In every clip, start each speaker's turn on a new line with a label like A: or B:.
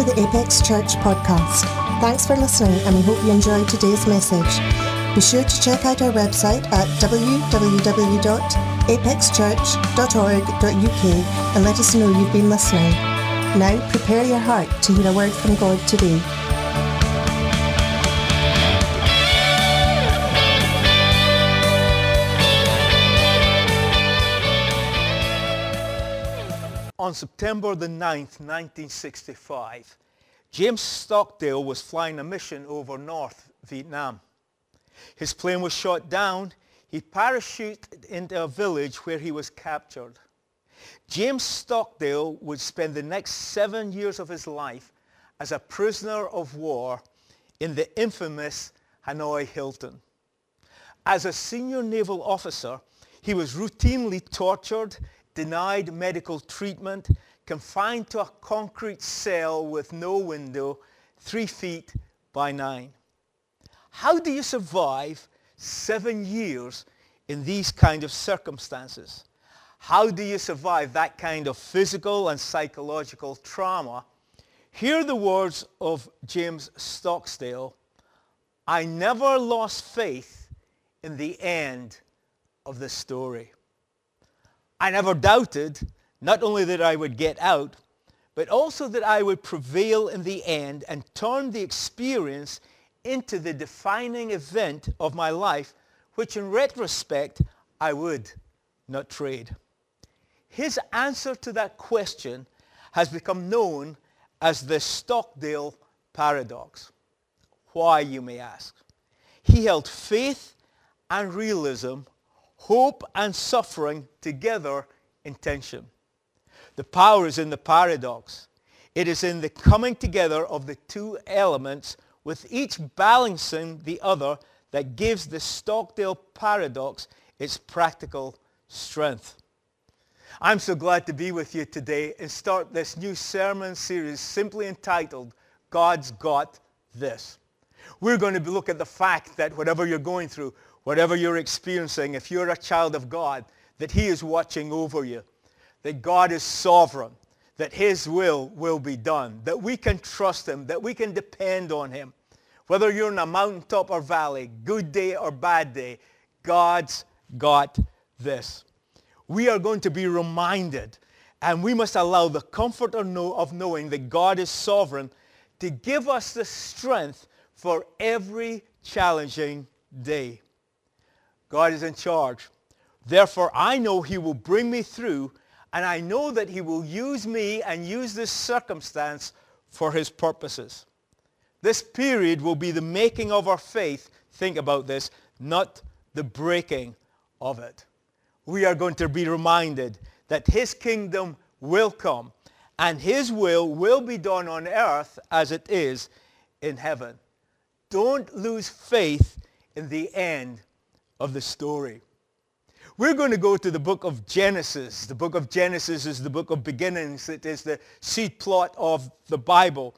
A: To the Apex Church podcast. Thanks for listening and we hope you enjoyed today's message. Be sure to check out our website at www.apexchurch.org.uk and let us know you've been listening. Now prepare your heart to hear a word from God today.
B: On September the 9th, 1965, James Stockdale was flying a mission over North Vietnam. His plane was shot down. He parachuted into a village where he was captured. James Stockdale would spend the next seven years of his life as a prisoner of war in the infamous Hanoi Hilton. As a senior naval officer, he was routinely tortured denied medical treatment, confined to a concrete cell with no window, three feet by nine. How do you survive seven years in these kind of circumstances? How do you survive that kind of physical and psychological trauma? Hear the words of James Stockdale. I never lost faith in the end of the story. I never doubted not only that I would get out, but also that I would prevail in the end and turn the experience into the defining event of my life, which in retrospect I would not trade. His answer to that question has become known as the Stockdale paradox. Why, you may ask? He held faith and realism hope and suffering together in tension. The power is in the paradox. It is in the coming together of the two elements with each balancing the other that gives the Stockdale paradox its practical strength. I'm so glad to be with you today and start this new sermon series simply entitled, God's Got This. We're going to look at the fact that whatever you're going through, whatever you're experiencing, if you're a child of God, that he is watching over you, that God is sovereign, that his will will be done, that we can trust him, that we can depend on him. Whether you're in a mountaintop or valley, good day or bad day, God's got this. We are going to be reminded, and we must allow the comfort of knowing that God is sovereign to give us the strength for every challenging day. God is in charge. Therefore, I know he will bring me through, and I know that he will use me and use this circumstance for his purposes. This period will be the making of our faith. Think about this, not the breaking of it. We are going to be reminded that his kingdom will come and his will will be done on earth as it is in heaven. Don't lose faith in the end of the story. We're going to go to the book of Genesis. The book of Genesis is the book of beginnings. It is the seed plot of the Bible.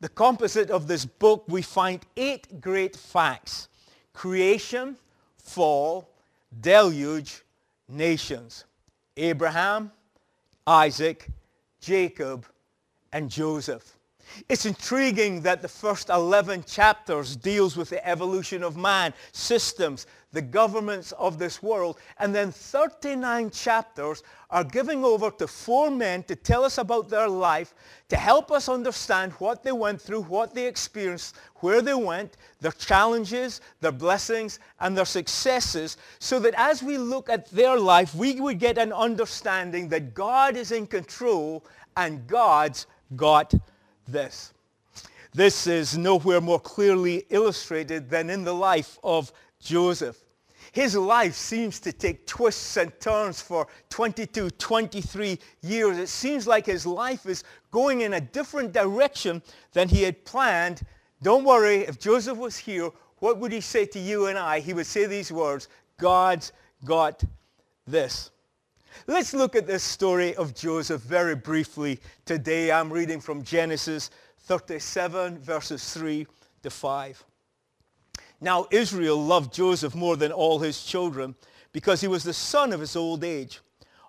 B: The composite of this book, we find eight great facts. Creation, fall, deluge, nations. Abraham, Isaac, Jacob, and Joseph. It's intriguing that the first 11 chapters deals with the evolution of man, systems, the governments of this world. And then 39 chapters are giving over to four men to tell us about their life, to help us understand what they went through, what they experienced, where they went, their challenges, their blessings, and their successes, so that as we look at their life, we would get an understanding that God is in control and God's got this. This is nowhere more clearly illustrated than in the life of Joseph. His life seems to take twists and turns for 22, 23 years. It seems like his life is going in a different direction than he had planned. Don't worry, if Joseph was here, what would he say to you and I? He would say these words, God's got this. Let's look at this story of Joseph very briefly today. I'm reading from Genesis 37, verses 3 to 5. Now Israel loved Joseph more than all his children because he was the son of his old age.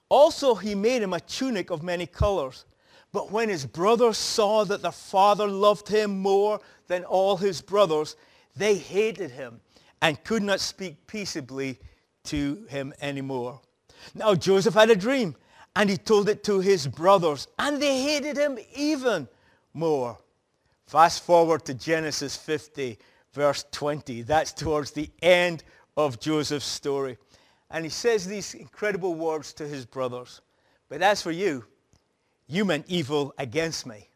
B: Also he made him a tunic of many colors. But when his brothers saw that their father loved him more than all his brothers, they hated him and could not speak peaceably to him anymore. Now Joseph had a dream and he told it to his brothers and they hated him even more. Fast forward to Genesis 50 verse 20. That's towards the end of Joseph's story. And he says these incredible words to his brothers. But as for you, you meant evil against me.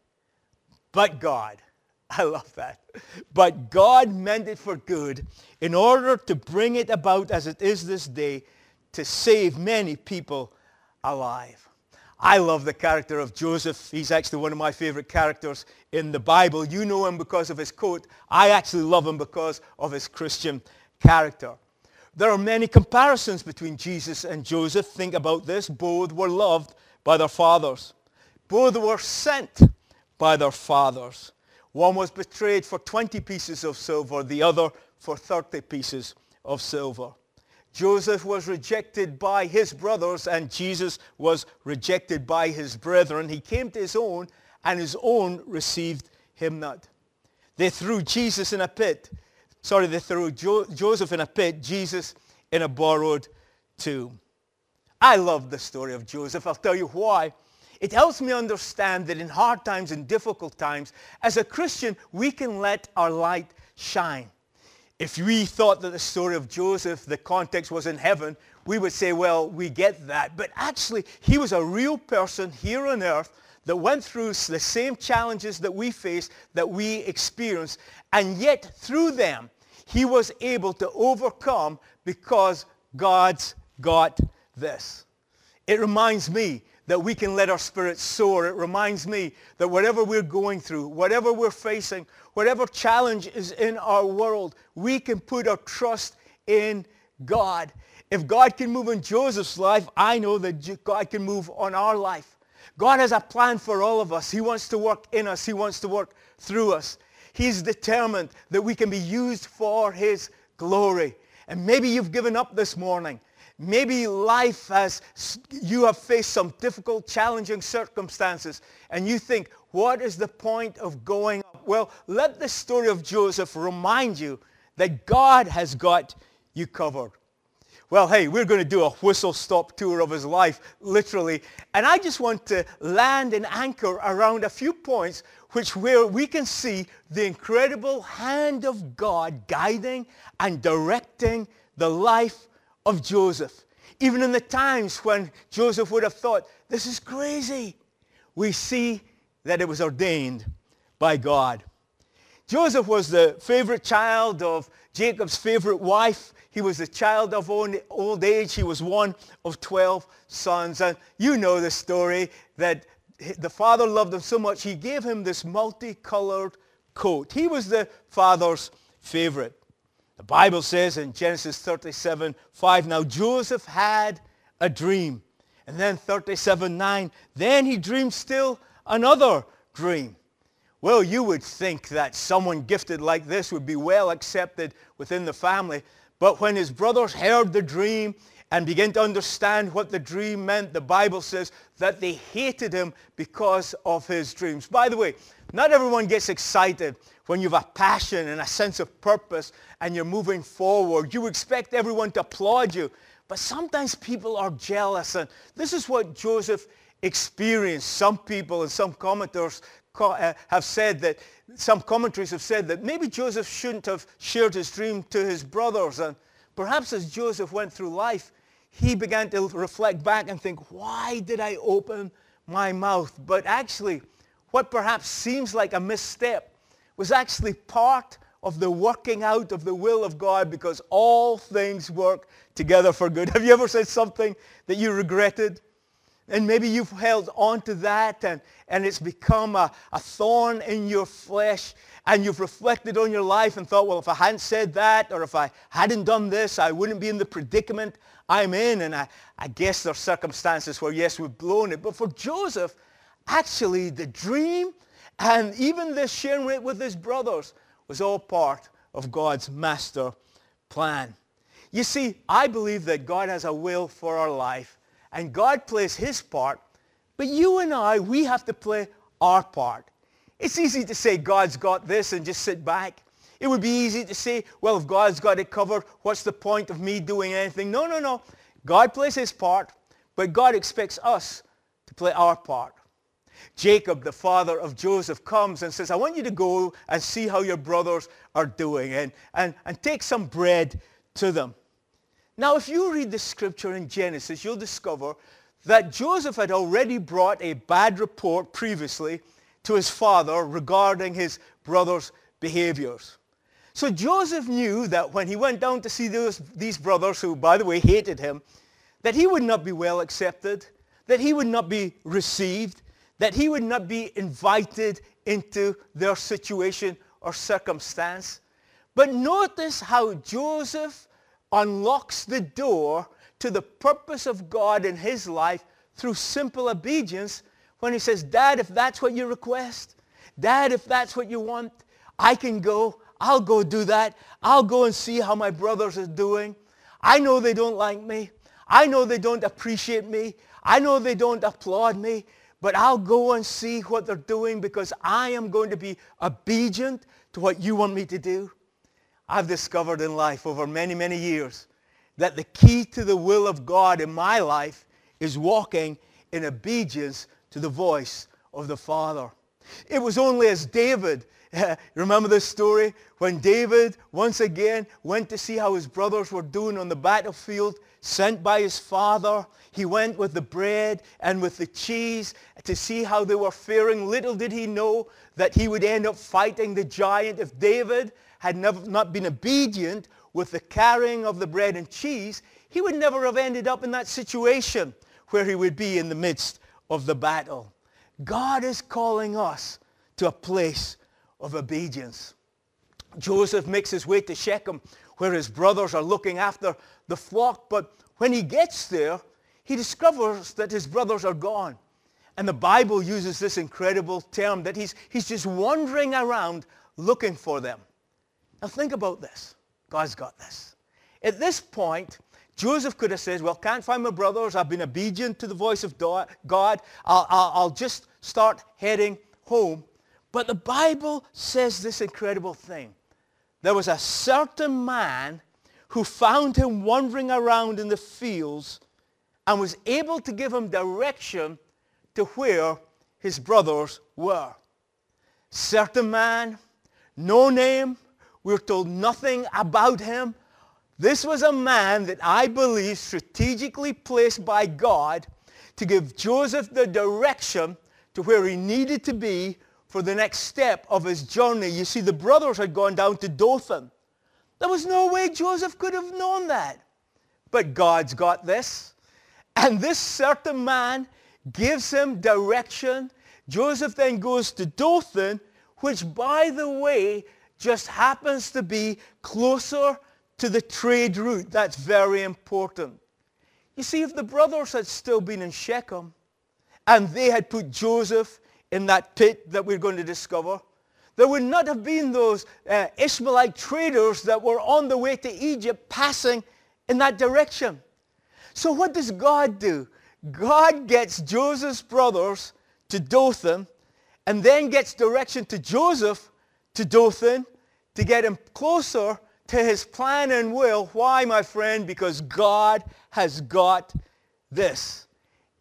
B: But God, I love that. But God meant it for good in order to bring it about as it is this day to save many people alive. I love the character of Joseph. He's actually one of my favorite characters in the Bible. You know him because of his coat. I actually love him because of his Christian character. There are many comparisons between Jesus and Joseph. Think about this. Both were loved by their fathers. Both were sent by their fathers. One was betrayed for 20 pieces of silver, the other for 30 pieces of silver. Joseph was rejected by his brothers and Jesus was rejected by his brethren. He came to his own and his own received him not. They threw Jesus in a pit. Sorry, they threw jo- Joseph in a pit, Jesus in a borrowed tomb. I love the story of Joseph. I'll tell you why. It helps me understand that in hard times and difficult times, as a Christian, we can let our light shine. If we thought that the story of Joseph, the context was in heaven, we would say, well, we get that. But actually, he was a real person here on earth that went through the same challenges that we face, that we experience, and yet through them, he was able to overcome because God's got this. It reminds me that we can let our spirits soar. It reminds me that whatever we're going through, whatever we're facing, whatever challenge is in our world, we can put our trust in God. If God can move in Joseph's life, I know that God can move on our life. God has a plan for all of us. He wants to work in us. He wants to work through us. He's determined that we can be used for his glory. And maybe you've given up this morning. Maybe life has, you have faced some difficult, challenging circumstances, and you think, what is the point of going up? Well, let the story of Joseph remind you that God has got you covered. Well, hey, we're going to do a whistle-stop tour of his life, literally. And I just want to land and anchor around a few points which where we can see the incredible hand of God guiding and directing the life of Joseph. Even in the times when Joseph would have thought, this is crazy, we see that it was ordained by God. Joseph was the favorite child of Jacob's favorite wife. He was the child of old age. He was one of 12 sons. And you know the story that the father loved him so much, he gave him this multicolored coat. He was the father's favorite. The Bible says in Genesis 37, 5, now Joseph had a dream. And then 37, 9, then he dreamed still another dream. Well, you would think that someone gifted like this would be well accepted within the family. But when his brothers heard the dream and began to understand what the dream meant, the Bible says that they hated him because of his dreams. By the way, not everyone gets excited when you have a passion and a sense of purpose and you're moving forward. You expect everyone to applaud you. But sometimes people are jealous. And this is what Joseph experienced. Some people and some commentators uh, have said that, some commentaries have said that maybe Joseph shouldn't have shared his dream to his brothers. And perhaps as Joseph went through life, he began to reflect back and think, why did I open my mouth? But actually, what perhaps seems like a misstep was actually part of the working out of the will of God because all things work together for good. Have you ever said something that you regretted? And maybe you've held on to that and, and it's become a, a thorn in your flesh and you've reflected on your life and thought, well, if I hadn't said that or if I hadn't done this, I wouldn't be in the predicament I'm in. And I, I guess there are circumstances where, yes, we've blown it. But for Joseph, actually, the dream and even this sharing it with his brothers was all part of God's master plan. You see, I believe that God has a will for our life, and God plays his part But you and I, we have to play our part. It's easy to say God's got this and just sit back. It would be easy to say, well, if God's got it covered, what's the point of me doing anything? No, no, no. God plays his part, but God expects us to play our part. Jacob, the father of Joseph, comes and says, I want you to go and see how your brothers are doing and, and, and take some bread to them. Now, if you read the scripture in Genesis, you'll discover that Joseph had already brought a bad report previously to his father regarding his brother's behaviors. So Joseph knew that when he went down to see those, these brothers, who, by the way, hated him, that he would not be well accepted, that he would not be received, that he would not be invited into their situation or circumstance. But notice how Joseph unlocks the door to the purpose of God in his life through simple obedience when he says, Dad, if that's what you request, Dad, if that's what you want, I can go. I'll go do that. I'll go and see how my brothers are doing. I know they don't like me. I know they don't appreciate me. I know they don't applaud me. But I'll go and see what they're doing because I am going to be obedient to what you want me to do. I've discovered in life over many, many years that the key to the will of God in my life is walking in obedience to the voice of the Father. It was only as David, remember this story? When David once again went to see how his brothers were doing on the battlefield, sent by his father, he went with the bread and with the cheese to see how they were faring. Little did he know that he would end up fighting the giant if David had never, not been obedient with the carrying of the bread and cheese, he would never have ended up in that situation where he would be in the midst of the battle. God is calling us to a place of obedience. Joseph makes his way to Shechem where his brothers are looking after the flock, but when he gets there, he discovers that his brothers are gone. And the Bible uses this incredible term that he's, he's just wandering around looking for them. Now think about this. God's got this. At this point, Joseph could have said, well, can't find my brothers. I've been obedient to the voice of God. I'll, I'll, I'll just start heading home. But the Bible says this incredible thing. There was a certain man who found him wandering around in the fields and was able to give him direction to where his brothers were. Certain man, no name, we're told nothing about him. This was a man that I believe strategically placed by God to give Joseph the direction to where he needed to be for the next step of his journey. You see, the brothers had gone down to Dothan. There was no way Joseph could have known that. But God's got this. And this certain man gives him direction. Joseph then goes to Dothan, which, by the way, just happens to be closer to the trade route. That's very important. You see, if the brothers had still been in Shechem and they had put Joseph in that pit that we're going to discover, there would not have been those uh, Ishmaelite traders that were on the way to Egypt passing in that direction. So what does God do? God gets Joseph's brothers to Dothan and then gets direction to Joseph to Dothan to get him closer to his plan and will. Why, my friend? Because God has got this.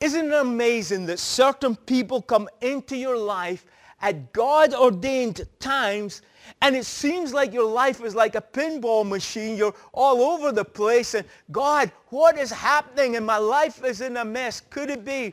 B: Isn't it amazing that certain people come into your life at God-ordained times and it seems like your life is like a pinball machine. You're all over the place and God, what is happening? And my life is in a mess. Could it be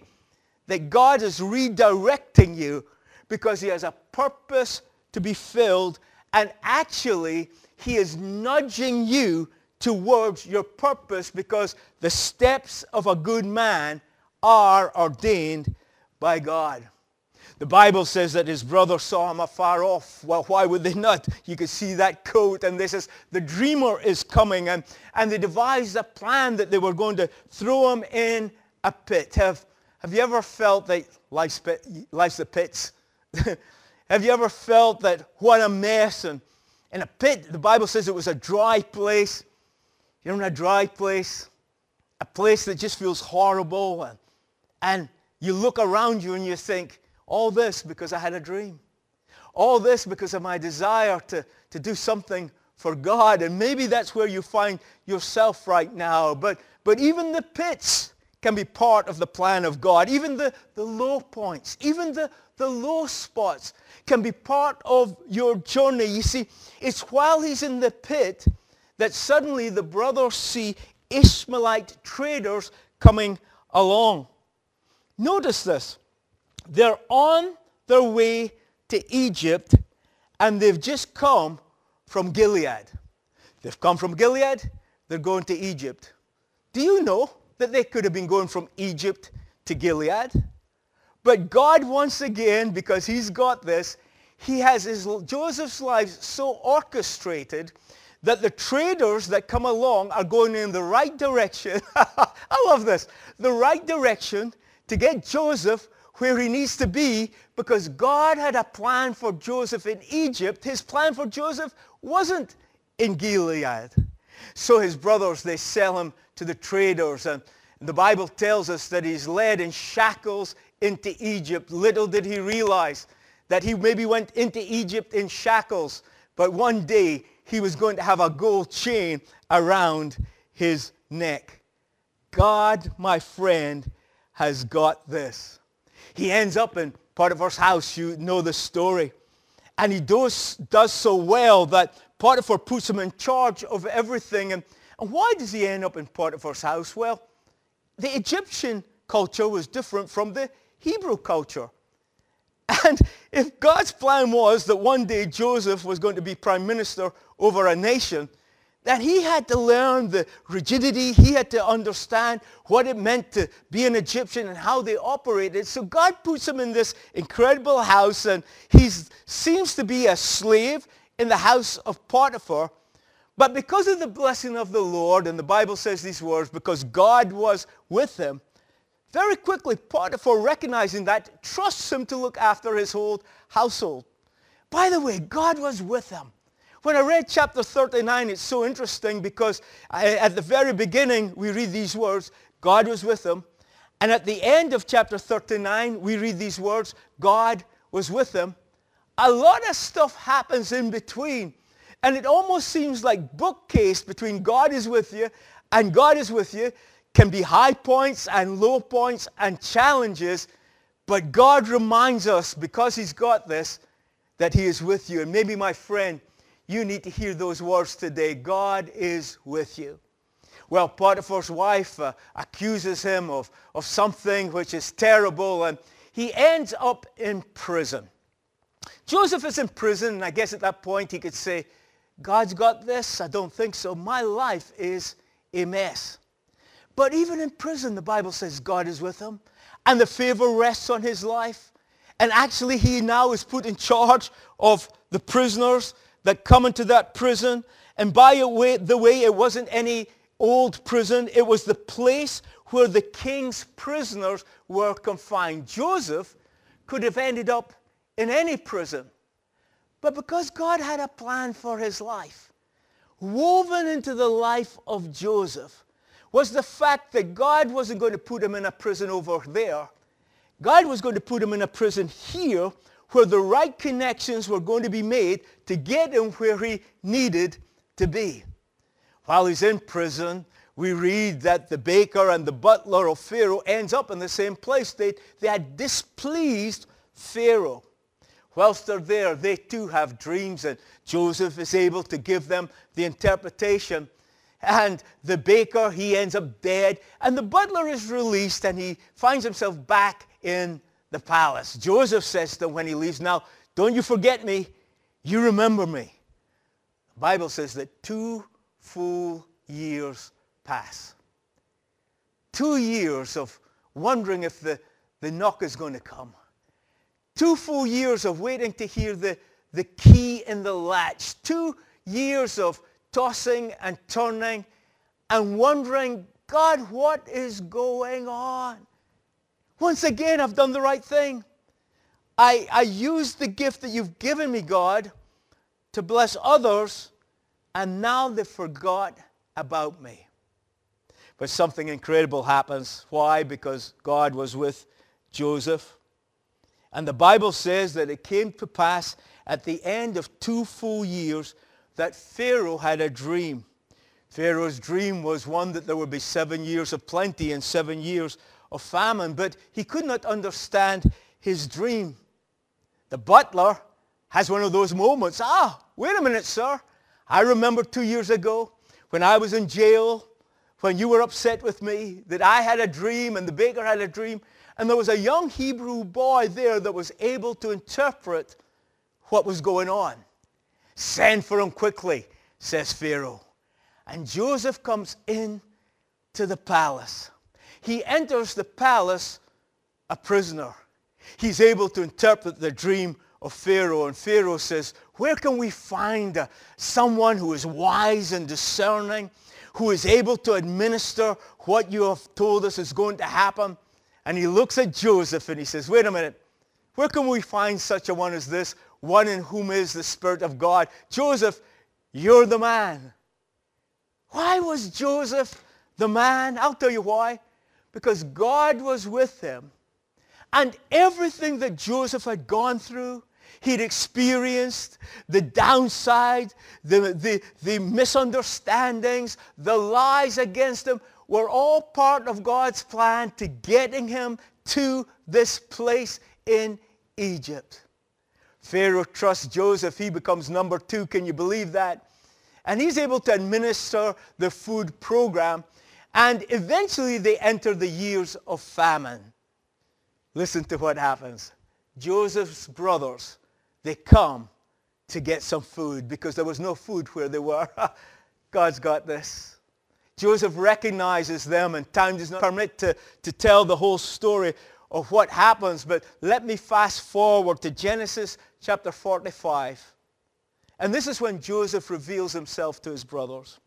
B: that God is redirecting you because he has a purpose to be filled and actually, he is nudging you towards your purpose because the steps of a good man are ordained by God. The Bible says that his brother saw him afar off. Well, why would they not? You could see that coat and this is, the dreamer is coming and, and they devised a plan that they were going to throw him in a pit. Have, have you ever felt that life's, pit, life's a pit? Have you ever felt that what a mess and in a pit, the Bible says it was a dry place. You're in a dry place, a place that just feels horrible. And, and you look around you and you think, all this because I had a dream. All this because of my desire to, to do something for God. And maybe that's where you find yourself right now. But, but even the pits can be part of the plan of God. Even the, the low points, even the, the low spots can be part of your journey. You see, it's while he's in the pit that suddenly the brothers see Ishmaelite traders coming along. Notice this. They're on their way to Egypt and they've just come from Gilead. They've come from Gilead, they're going to Egypt. Do you know that they could have been going from Egypt to Gilead? But God once again, because he's got this, he has his, Joseph's life so orchestrated that the traders that come along are going in the right direction. I love this. The right direction to get Joseph where he needs to be because God had a plan for Joseph in Egypt. His plan for Joseph wasn't in Gilead. So his brothers, they sell him to the traders. And the Bible tells us that he's led in shackles into Egypt. Little did he realize that he maybe went into Egypt in shackles, but one day he was going to have a gold chain around his neck. God, my friend, has got this. He ends up in Potiphar's house. You know the story. And he does, does so well that Potiphar puts him in charge of everything. And, and why does he end up in Potiphar's house? Well, the Egyptian culture was different from the Hebrew culture. And if God's plan was that one day Joseph was going to be prime minister over a nation, then he had to learn the rigidity. He had to understand what it meant to be an Egyptian and how they operated. So God puts him in this incredible house and he seems to be a slave in the house of Potiphar. But because of the blessing of the Lord, and the Bible says these words, because God was with him, very quickly, Potiphar, recognizing that, trusts him to look after his whole household. By the way, God was with him. When I read chapter 39, it's so interesting because at the very beginning, we read these words, God was with him. And at the end of chapter 39, we read these words, God was with him. A lot of stuff happens in between. And it almost seems like bookcase between God is with you and God is with you can be high points and low points and challenges, but God reminds us, because he's got this, that he is with you. And maybe, my friend, you need to hear those words today. God is with you. Well, Potiphar's wife uh, accuses him of, of something which is terrible, and he ends up in prison. Joseph is in prison, and I guess at that point he could say, God's got this? I don't think so. My life is a mess. But even in prison, the Bible says God is with him and the favor rests on his life. And actually, he now is put in charge of the prisoners that come into that prison. And by the way, it wasn't any old prison. It was the place where the king's prisoners were confined. Joseph could have ended up in any prison. But because God had a plan for his life, woven into the life of Joseph was the fact that God wasn't going to put him in a prison over there. God was going to put him in a prison here where the right connections were going to be made to get him where he needed to be. While he's in prison, we read that the baker and the butler of Pharaoh ends up in the same place. They, they had displeased Pharaoh. Whilst they're there, they too have dreams and Joseph is able to give them the interpretation and the baker, he ends up dead, and the butler is released, and he finds himself back in the palace. Joseph says him when he leaves, now, don't you forget me. You remember me. The Bible says that two full years pass. Two years of wondering if the, the knock is going to come. Two full years of waiting to hear the, the key in the latch. Two years of tossing and turning and wondering, God, what is going on? Once again, I've done the right thing. I, I used the gift that you've given me, God, to bless others, and now they forgot about me. But something incredible happens. Why? Because God was with Joseph. And the Bible says that it came to pass at the end of two full years that Pharaoh had a dream. Pharaoh's dream was one that there would be seven years of plenty and seven years of famine, but he could not understand his dream. The butler has one of those moments. Ah, wait a minute, sir. I remember two years ago when I was in jail, when you were upset with me, that I had a dream and the baker had a dream, and there was a young Hebrew boy there that was able to interpret what was going on. Send for him quickly, says Pharaoh. And Joseph comes in to the palace. He enters the palace a prisoner. He's able to interpret the dream of Pharaoh. And Pharaoh says, where can we find someone who is wise and discerning, who is able to administer what you have told us is going to happen? And he looks at Joseph and he says, wait a minute, where can we find such a one as this, one in whom is the Spirit of God? Joseph, you're the man. Why was Joseph the man? I'll tell you why. Because God was with him. And everything that Joseph had gone through, he'd experienced, the downside, the, the, the misunderstandings, the lies against him, were all part of God's plan to getting him to this place in Egypt. Pharaoh trusts Joseph. He becomes number two. Can you believe that? And he's able to administer the food program. And eventually they enter the years of famine. Listen to what happens. Joseph's brothers, they come to get some food because there was no food where they were. God's got this. Joseph recognizes them and time does not permit to, to tell the whole story of what happens, but let me fast forward to Genesis chapter 45. And this is when Joseph reveals himself to his brothers.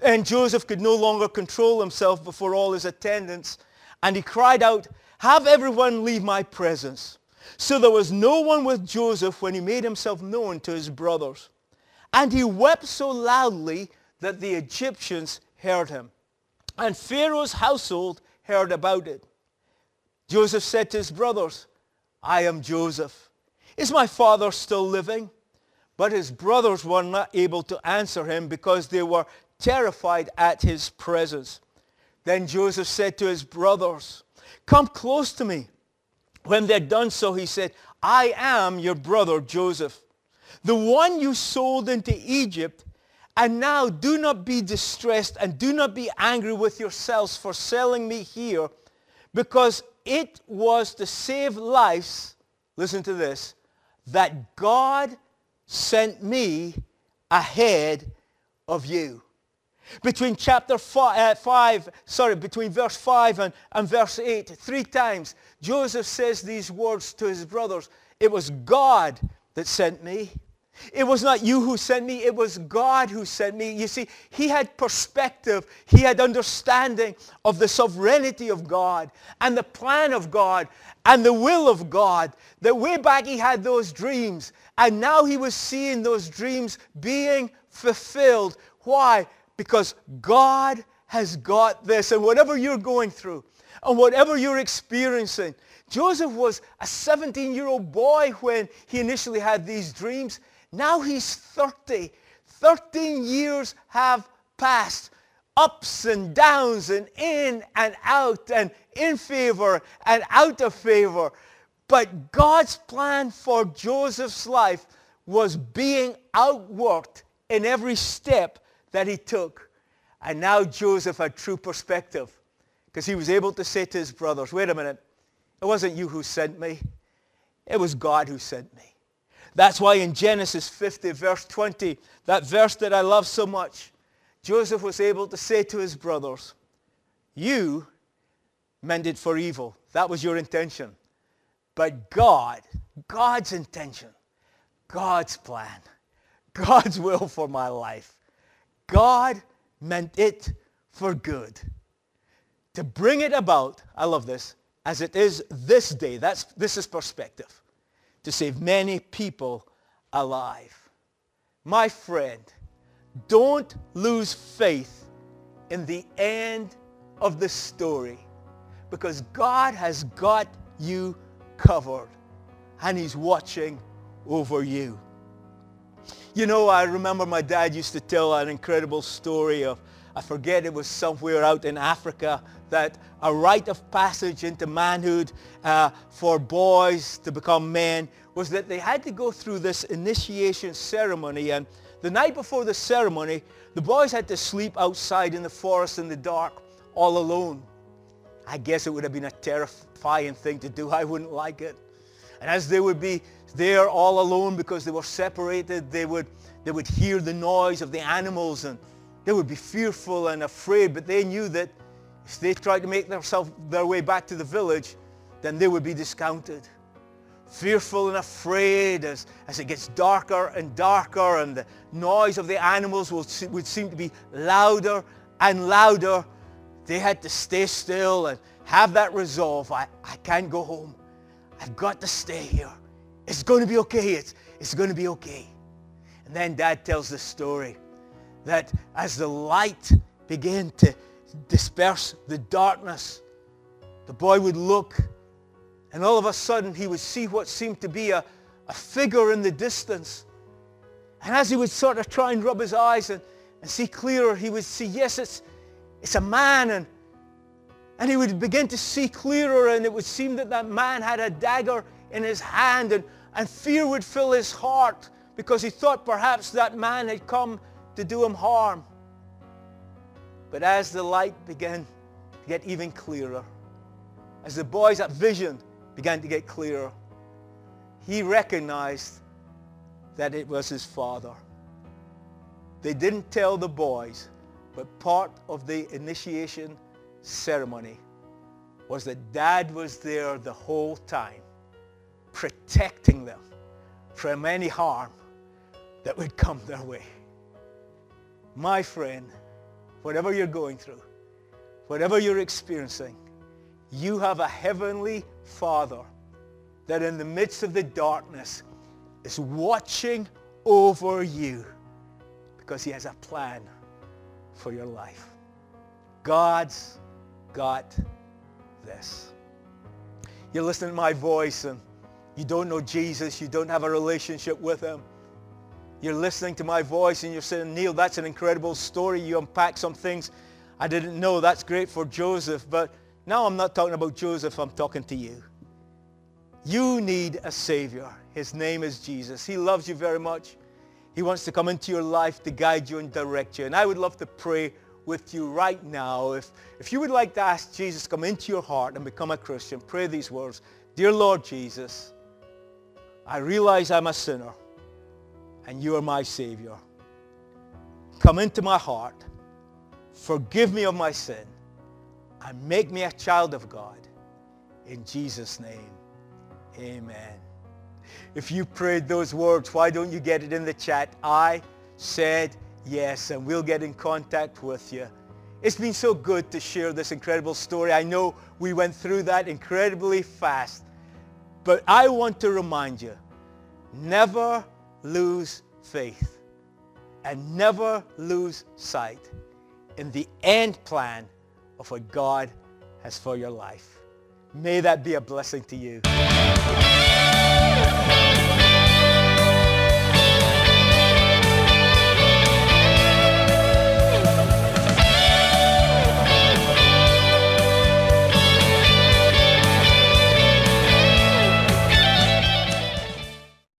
B: And Joseph could no longer control himself before all his attendants. And he cried out, have everyone leave my presence. So there was no one with Joseph when he made himself known to his brothers. And he wept so loudly that the Egyptians heard him. And Pharaoh's household heard about it. Joseph said to his brothers, I am Joseph. Is my father still living? But his brothers were not able to answer him because they were terrified at his presence. Then Joseph said to his brothers, Come close to me. When they had done so, he said, I am your brother Joseph, the one you sold into Egypt. And now do not be distressed and do not be angry with yourselves for selling me here, because it was to save lives, listen to this, that God sent me ahead of you. Between chapter five, uh, 5 sorry, between verse 5 and, and verse 8, three times, Joseph says these words to his brothers. It was God that sent me. It was not you who sent me. It was God who sent me. You see, he had perspective. He had understanding of the sovereignty of God and the plan of God and the will of God. That way back he had those dreams. And now he was seeing those dreams being fulfilled. Why? Because God has got this. And whatever you're going through and whatever you're experiencing, Joseph was a 17-year-old boy when he initially had these dreams. Now he's 30. 13 years have passed. Ups and downs and in and out and in favor and out of favor. But God's plan for Joseph's life was being outworked in every step that he took. And now Joseph had true perspective because he was able to say to his brothers, wait a minute, it wasn't you who sent me. It was God who sent me. That's why in Genesis 50, verse 20, that verse that I love so much, Joseph was able to say to his brothers, you meant it for evil. That was your intention. But God, God's intention, God's plan, God's will for my life, God meant it for good. To bring it about, I love this, as it is this day. That's, this is perspective to save many people alive. My friend, don't lose faith in the end of the story because God has got you covered. And he's watching over you. You know, I remember my dad used to tell an incredible story of, I forget it was somewhere out in Africa, that a rite of passage into manhood uh, for boys to become men was that they had to go through this initiation ceremony. And the night before the ceremony, the boys had to sleep outside in the forest in the dark all alone. I guess it would have been a terrifying thing to do. I wouldn't like it. And as they would be there all alone because they were separated, they would, they would hear the noise of the animals and they would be fearful and afraid, but they knew that if they tried to make themselves their way back to the village, then they would be discounted. Fearful and afraid as, as it gets darker and darker and the noise of the animals will, would seem to be louder and louder. They had to stay still and have that resolve. I, I can't go home. I've got to stay here. It's going to be okay. It's, it's going to be okay. And then dad tells the story that as the light began to disperse the darkness, the boy would look and all of a sudden he would see what seemed to be a, a figure in the distance. And as he would sort of try and rub his eyes and, and see clearer, he would see, yes, it's, it's a man. And, and he would begin to see clearer and it would seem that that man had a dagger in his hand and, and fear would fill his heart because he thought perhaps that man had come to do him harm. But as the light began to get even clearer, as the boy's vision began to get clearer, he recognized that it was his father. They didn't tell the boys, but part of the initiation ceremony was that dad was there the whole time, protecting them from any harm that would come their way. My friend, whatever you're going through, whatever you're experiencing, you have a heavenly Father that in the midst of the darkness is watching over you because he has a plan for your life. God's got this. You're listening to my voice and you don't know Jesus, you don't have a relationship with him. You're listening to my voice and you're saying, Neil, that's an incredible story. You unpack some things I didn't know. That's great for Joseph. But now I'm not talking about Joseph, I'm talking to you. You need a Savior. His name is Jesus. He loves you very much. He wants to come into your life to guide you and direct you. And I would love to pray with you right now. If, if you would like to ask Jesus to come into your heart and become a Christian, pray these words. Dear Lord Jesus, I realize I'm a sinner and you are my Savior. Come into my heart. Forgive me of my sin and make me a child of God. In Jesus' name, amen. If you prayed those words, why don't you get it in the chat? I said yes, and we'll get in contact with you. It's been so good to share this incredible story. I know we went through that incredibly fast, but I want to remind you, never lose faith and never lose sight in the end plan of what God has for your life. May that be a blessing to you.